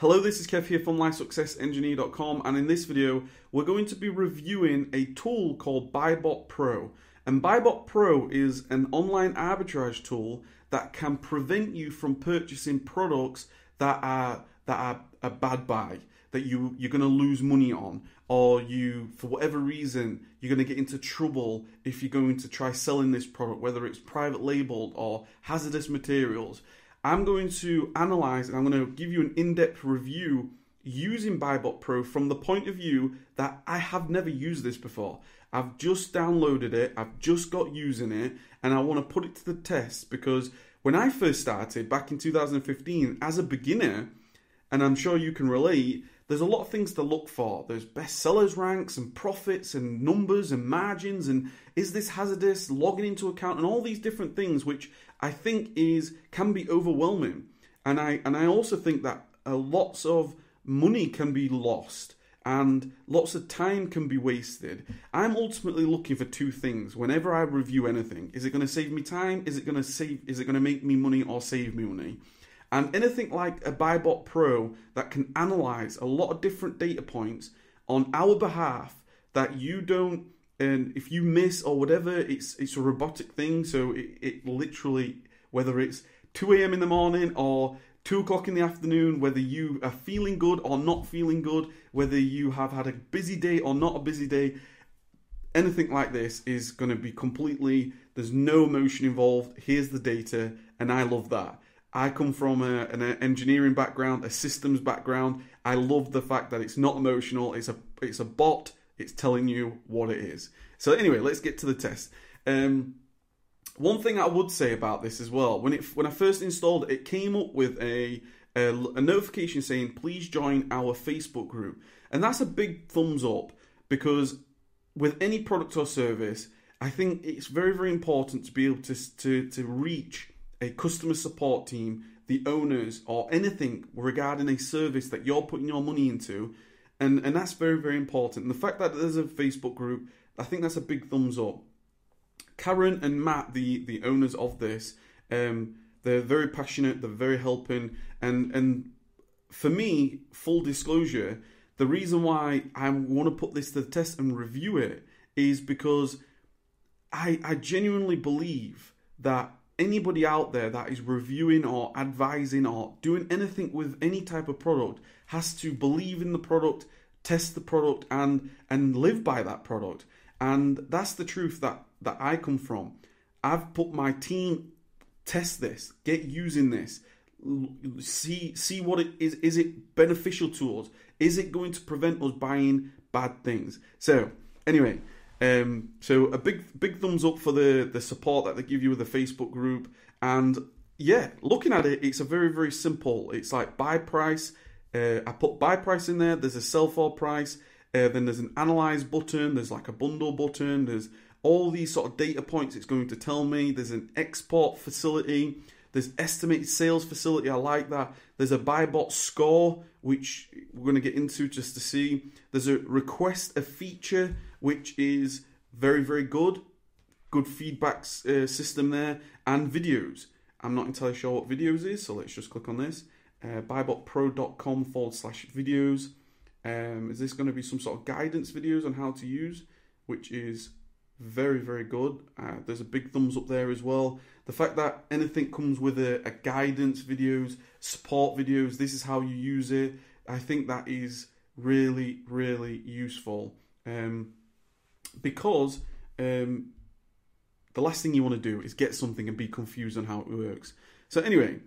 Hello, this is Kev here from LifeSuccessEngineer.com, and in this video, we're going to be reviewing a tool called Buybot Pro. And Buybot Pro is an online arbitrage tool that can prevent you from purchasing products that are that are a bad buy, that you you're going to lose money on, or you for whatever reason you're going to get into trouble if you're going to try selling this product, whether it's private labeled or hazardous materials. I'm going to analyze and I'm going to give you an in depth review using Buybot Pro from the point of view that I have never used this before. I've just downloaded it, I've just got using it, and I want to put it to the test because when I first started back in 2015 as a beginner, and I'm sure you can relate, there's a lot of things to look for. There's bestsellers ranks and profits and numbers and margins and is this hazardous, logging into account and all these different things which I think is can be overwhelming. And I and I also think that uh, lots of money can be lost and lots of time can be wasted. I'm ultimately looking for two things whenever I review anything. Is it going to save me time? Is it going to save is it going to make me money or save me money? And anything like a Buybot Pro that can analyze a lot of different data points on our behalf that you don't and if you miss or whatever, it's it's a robotic thing. So it, it literally whether it's 2 a.m. in the morning or two o'clock in the afternoon, whether you are feeling good or not feeling good, whether you have had a busy day or not a busy day, anything like this is going to be completely, there's no emotion involved. Here's the data, and I love that. I come from a, an engineering background, a systems background. I love the fact that it's not emotional. It's a it's a bot. It's telling you what it is. So anyway, let's get to the test. Um, one thing I would say about this as well, when it when I first installed it, it came up with a, a, a notification saying please join our Facebook group, and that's a big thumbs up because with any product or service, I think it's very very important to be able to to to reach a customer support team, the owners, or anything regarding a service that you're putting your money into. And, and that's very, very important. And the fact that there's a Facebook group, I think that's a big thumbs up. Karen and Matt, the, the owners of this, um, they're very passionate, they're very helping. And, and for me, full disclosure, the reason why I want to put this to the test and review it is because I, I genuinely believe that anybody out there that is reviewing or advising or doing anything with any type of product has to believe in the product, test the product, and and live by that product. And that's the truth that that I come from. I've put my team test this, get using this, see see what it is. Is it beneficial to us? Is it going to prevent us buying bad things? So anyway, um, so a big big thumbs up for the the support that they give you with the Facebook group, and yeah, looking at it, it's a very very simple. It's like buy price. Uh, I put buy price in there. There's a sell for price. Uh, then there's an analyze button. There's like a bundle button. There's all these sort of data points. It's going to tell me. There's an export facility. There's estimated sales facility. I like that. There's a buybot score, which we're going to get into just to see. There's a request a feature, which is very, very good. Good feedback uh, system there. And videos. I'm not entirely sure what videos is, so let's just click on this. Uh, buybotpro.com forward slash videos. Um, is this going to be some sort of guidance videos on how to use, which is very, very good. Uh, there's a big thumbs up there as well. The fact that anything comes with a, a, guidance videos, support videos, this is how you use it. I think that is really, really useful. Um, because um, the last thing you want to do is get something and be confused on how it works. So anyway,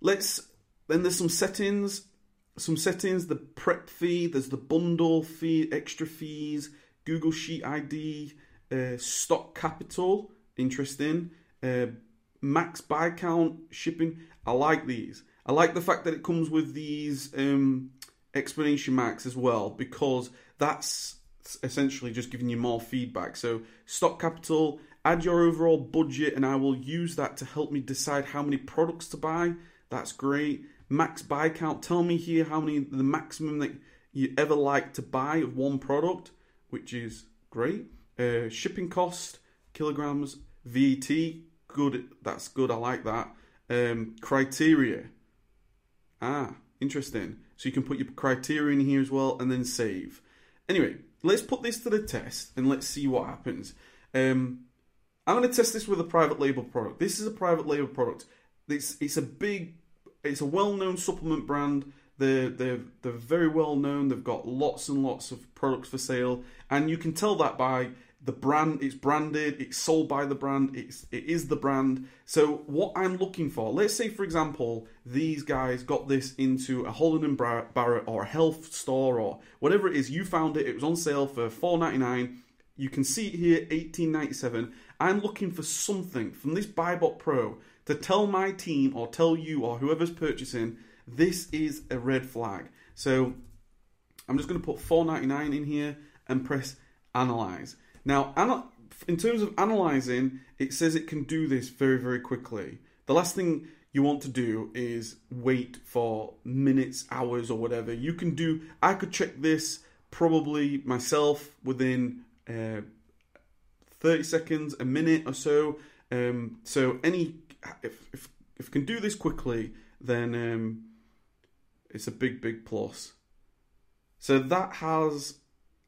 let's then there's some settings, some settings, the prep fee, there's the bundle fee, extra fees, Google Sheet ID, uh, stock capital, interesting. Uh, max buy count, shipping. I like these. I like the fact that it comes with these um, explanation marks as well because that's essentially just giving you more feedback. So stock capital, add your overall budget, and I will use that to help me decide how many products to buy. That's great. Max buy count. Tell me here how many the maximum that you ever like to buy of one product, which is great. Uh, shipping cost, kilograms, VAT, good. That's good. I like that. Um, criteria. Ah, Interesting. So you can put your criteria in here as well and then save. Anyway, let's put this to the test and let's see what happens. Um, I'm going to test this with a private label product. This is a private label product. It's it's a big, it's a well-known supplement brand. They're they're they're very well known. They've got lots and lots of products for sale, and you can tell that by the brand. It's branded. It's sold by the brand. It's it is the brand. So what I'm looking for, let's say for example, these guys got this into a Holland and Barrett or a health store or whatever it is. You found it. It was on sale for four ninety nine. You can see it here, eighteen ninety seven. I'm looking for something from this Buybot Pro to tell my team or tell you or whoever's purchasing this is a red flag. So I'm just going to put 4.99 in here and press analyze. Now, in terms of analyzing, it says it can do this very, very quickly. The last thing you want to do is wait for minutes, hours, or whatever. You can do, I could check this probably myself within uh, 30 seconds, a minute or so. Um, so, any, if, if, if can do this quickly, then um, it's a big, big plus. So that has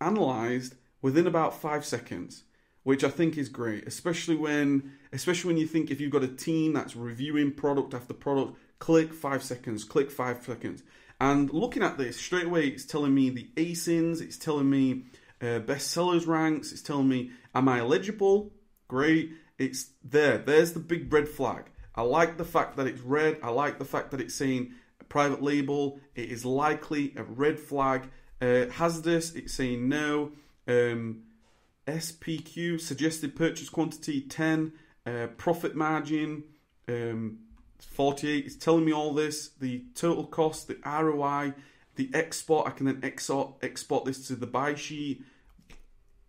analyzed within about five seconds, which I think is great, especially when especially when you think if you've got a team that's reviewing product after product, click five seconds, click five seconds. And looking at this straight away, it's telling me the ASINs, it's telling me uh, bestsellers ranks, it's telling me am I eligible? Great, it's there. There's the big red flag. I like the fact that it's red. I like the fact that it's saying private label. It is likely a red flag. Uh, hazardous, it's saying no. Um, SPQ, suggested purchase quantity 10. Uh, profit margin um, 48. It's telling me all this. The total cost, the ROI, the export. I can then export, export this to the buy sheet.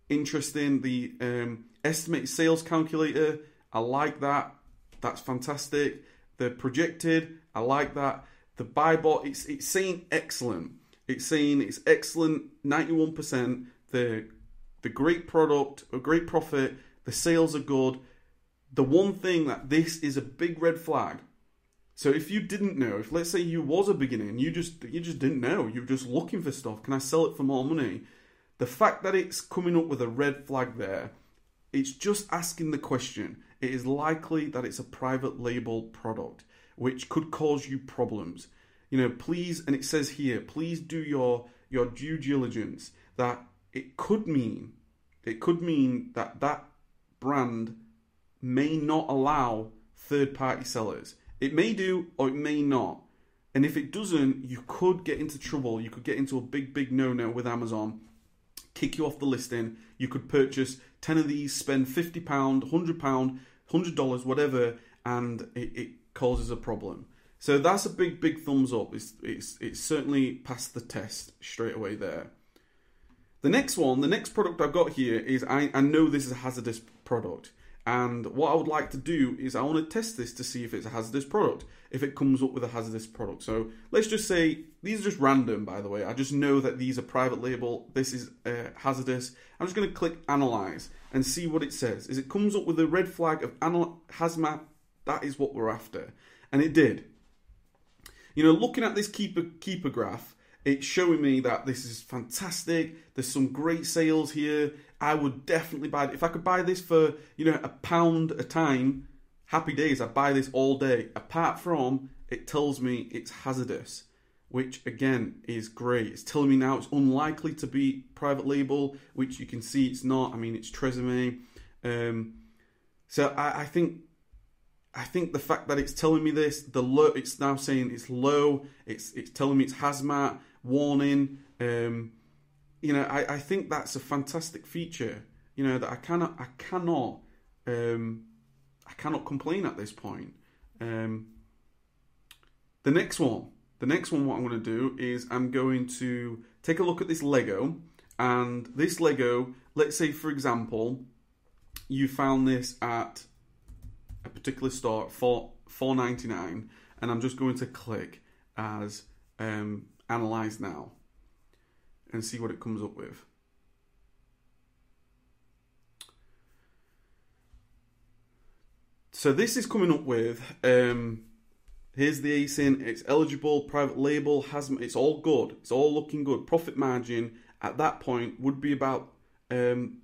Interesting. The um, estimated sales calculator. I like that. That's fantastic. The projected. I like that. The buy bot, it's it's saying excellent. It's saying it's excellent, 91%. The the great product, a great profit, the sales are good. The one thing that this is a big red flag. So if you didn't know, if let's say you was a beginner and you just you just didn't know, you're just looking for stuff, can I sell it for more money? The fact that it's coming up with a red flag there, it's just asking the question. It is likely that it's a private label product which could cause you problems. You know, please, and it says here, please do your your due diligence. That it could mean, it could mean that that brand may not allow third party sellers. It may do, or it may not. And if it doesn't, you could get into trouble. You could get into a big, big no no with Amazon, kick you off the listing. You could purchase 10 of these, spend £50, £100, $100, whatever, and it, it causes a problem. So that's a big, big thumbs up. It's, it's, it's certainly passed the test straight away there. The next one, the next product I've got here is I, I know this is a hazardous product. And what I would like to do is I want to test this to see if it's a hazardous product, if it comes up with a hazardous product. So let's just say these are just random, by the way. I just know that these are private label. This is uh, hazardous. I'm just going to click analyze and see what it says. Is it comes up with a red flag of anal- hazmat? That is what we're after, and it did. You know, looking at this Keepa Keepa graph, it's showing me that this is fantastic. There's some great sales here. I would definitely buy it. If I could buy this for, you know, a pound a time, happy days, I'd buy this all day. Apart from, it tells me it's hazardous, which again is great. It's telling me now it's unlikely to be private label, which you can see it's not. I mean, it's Tresemme. Um, so I, I think I think the fact that it's telling me this, the low, it's now saying it's low. It's it's telling me it's hazmat warning. Um, you know, I, I think that's a fantastic feature. You know that I cannot I cannot um, I cannot complain at this point. Um, the next one, the next one, what I'm going to do is I'm going to take a look at this Lego, and this Lego, let's say for example, you found this at a particular store for four ninety nine, and I'm just going to click as um, analyze now and see what it comes up with. So this is coming up with um, Here's the ASIN. It's eligible, private label, has it's all good. It's all looking good. Profit margin at that point would be about um,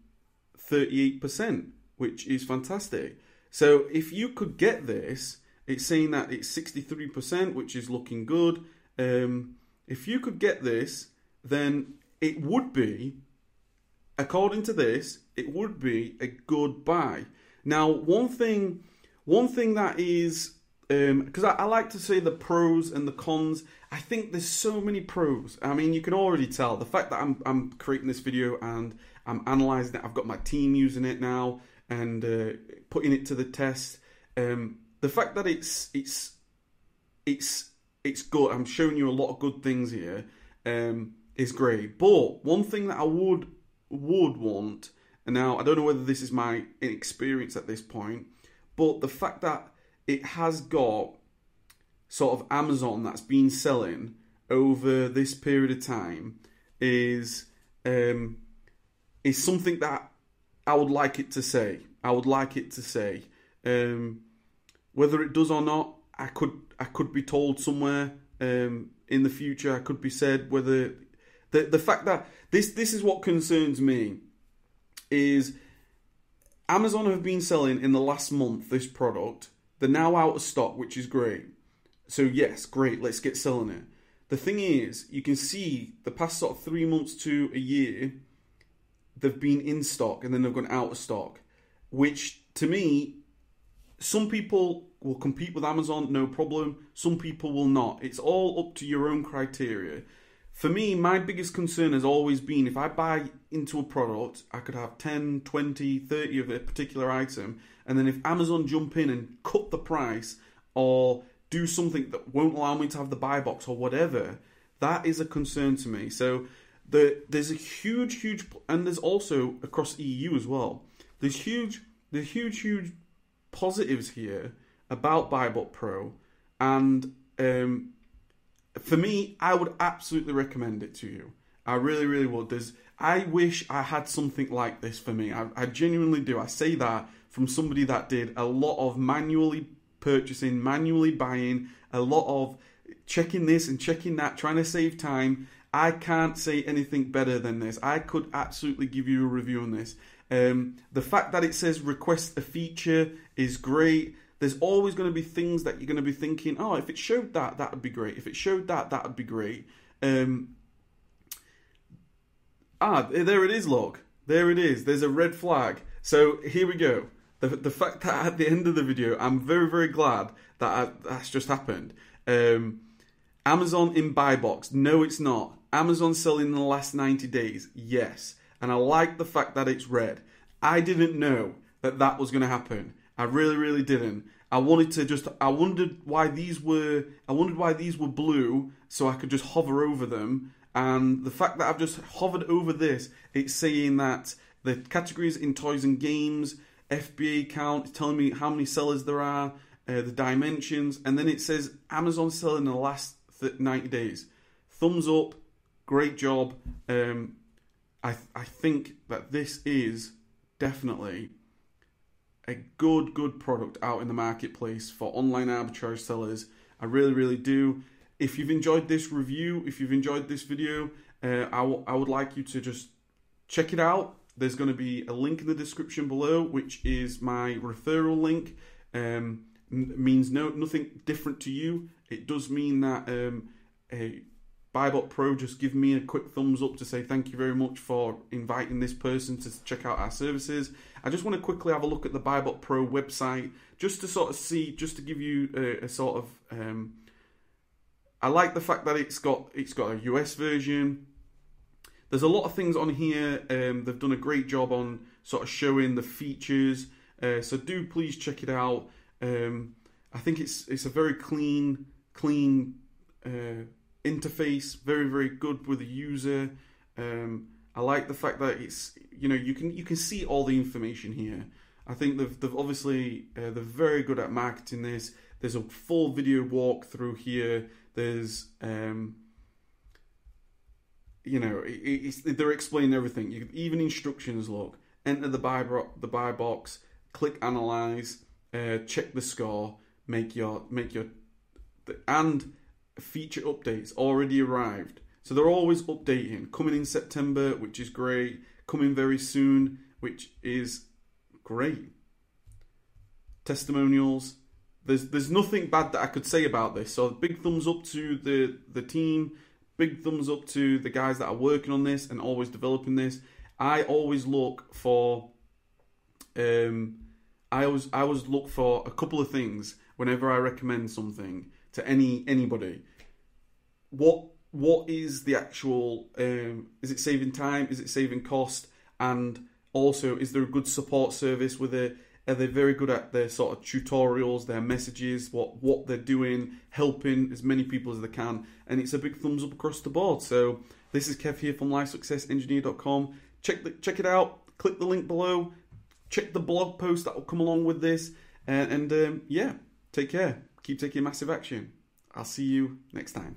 38%, which is fantastic. So if you could get this, it's saying that it's 63%, which is looking good. Um, if you could get this, then it would be, according to this, it would be a good buy. Now, one thing, one thing that is because um, I, I, like to say the pros and the cons. I think there's so many pros. I mean, you can already tell the fact that I'm I'm creating this video and I'm analyzing it. I've got my team using it now and uh, putting it to the test. Um, the fact that it's it's it's it's good. I'm showing you a lot of good things here. Um, is great. But one thing that I would would want, and now I don't know whether this is my inexperience at this point, but the fact that it has got sort of Amazon that's been selling over this period of time is um, is something that I would like it to say. I would like it to say. Um, whether it does or not, I could I could be told somewhere um, in the future. I could be said whether the the fact that this this is what concerns me is Amazon have been selling in the last month this product. They're now out of stock, which is great. So yes, great. Let's get selling it. The thing is, you can see the past sort of three months to a year they've been in stock and then they've gone out of stock, which to me, some people will compete with Amazon, no problem. Some people will not. It's all up to your own criteria. For me, my biggest concern has always been if I buy into a product, I could have 10, 20, 30 of a particular item, and then if Amazon jump in and cut the price or do something that won't allow me to have the buy box or whatever, that is a concern to me. So the, there's a huge, huge, and there's also across EU as well. There's huge, there's huge, huge positives here about Buybot Pro, and um, for me, I would absolutely recommend it to you. I really, really would. There's, I wish I had something like this for me. I, I genuinely do. I say that from somebody that did a lot of manually purchasing, manually buying, a lot of checking this and checking that, trying to save time, I can't say anything better than this. I could absolutely give you a review on this. Um, the fact that it says request a feature is great. There's always going to be things that you're going to be thinking, oh, if it showed that, that would be great. If it showed that, that would be great. Um, ah, there it is, log. There it is. There's a red flag. So here we go. The, the fact that at the end of the video, I'm very, very glad that I, that's just happened. Um, Amazon in buy box. No, it's not. Amazon selling in the last 90 days? Yes. And I like the fact that it's red. I didn't know that that was going to happen. I really, really didn't. I wanted to just. I wondered why these were. I wondered why these were blue, so I could just hover over them. And the fact that I've just hovered over this, it's saying that the categories in toys and games, FBA count, telling me how many sellers there are, uh, the dimensions, and then it says Amazon selling in the last 90 days. Thumbs up, great job. Um, I I think that this is definitely a good good product out in the marketplace for online arbitrage sellers. I really really do. If you've enjoyed this review, if you've enjoyed this video, uh, I, w- I would like you to just check it out. There's going to be a link in the description below, which is my referral link. Um, n- means no nothing different to you. It does mean that um, a Buybot Pro just give me a quick thumbs up to say thank you very much for inviting this person to check out our services. I just want to quickly have a look at the Buybot Pro website just to sort of see, just to give you a, a sort of. Um, I like the fact that it's got it's got a US version. There's a lot of things on here. Um, they've done a great job on sort of showing the features. Uh, so do please check it out. Um, I think it's it's a very clean clean. Uh, interface, very very good with the user. Um, I like the fact that it's you know you can you can see all the information here. I think they've, they've obviously uh, they're very good at marketing this. There's a full video walkthrough here. There's um, you know it, they're explaining everything. You even instructions. Look, enter the buy the buy box, click analyze, uh, check the score, make your make your and feature updates already arrived. So they're always updating. Coming in September, which is great. Coming very soon, which is great. Testimonials. There's there's nothing bad that I could say about this. So big thumbs up to the the team. Big thumbs up to the guys that are working on this and always developing this. I always look for um I always I always look for a couple of things whenever I recommend something to any anybody. What what is the actual um, is it saving time? Is it saving cost? And also is there a good support service with it? Are they very good at their sort of tutorials their messages what what they're doing helping as many people as they can? And it's a big thumbs up across the board. So this is kev here from lifesuccessengineer.com check the, check it out. Click the link below. Check the blog post that will come along with this. And, and um, yeah take care keep taking massive action. I'll see you next time.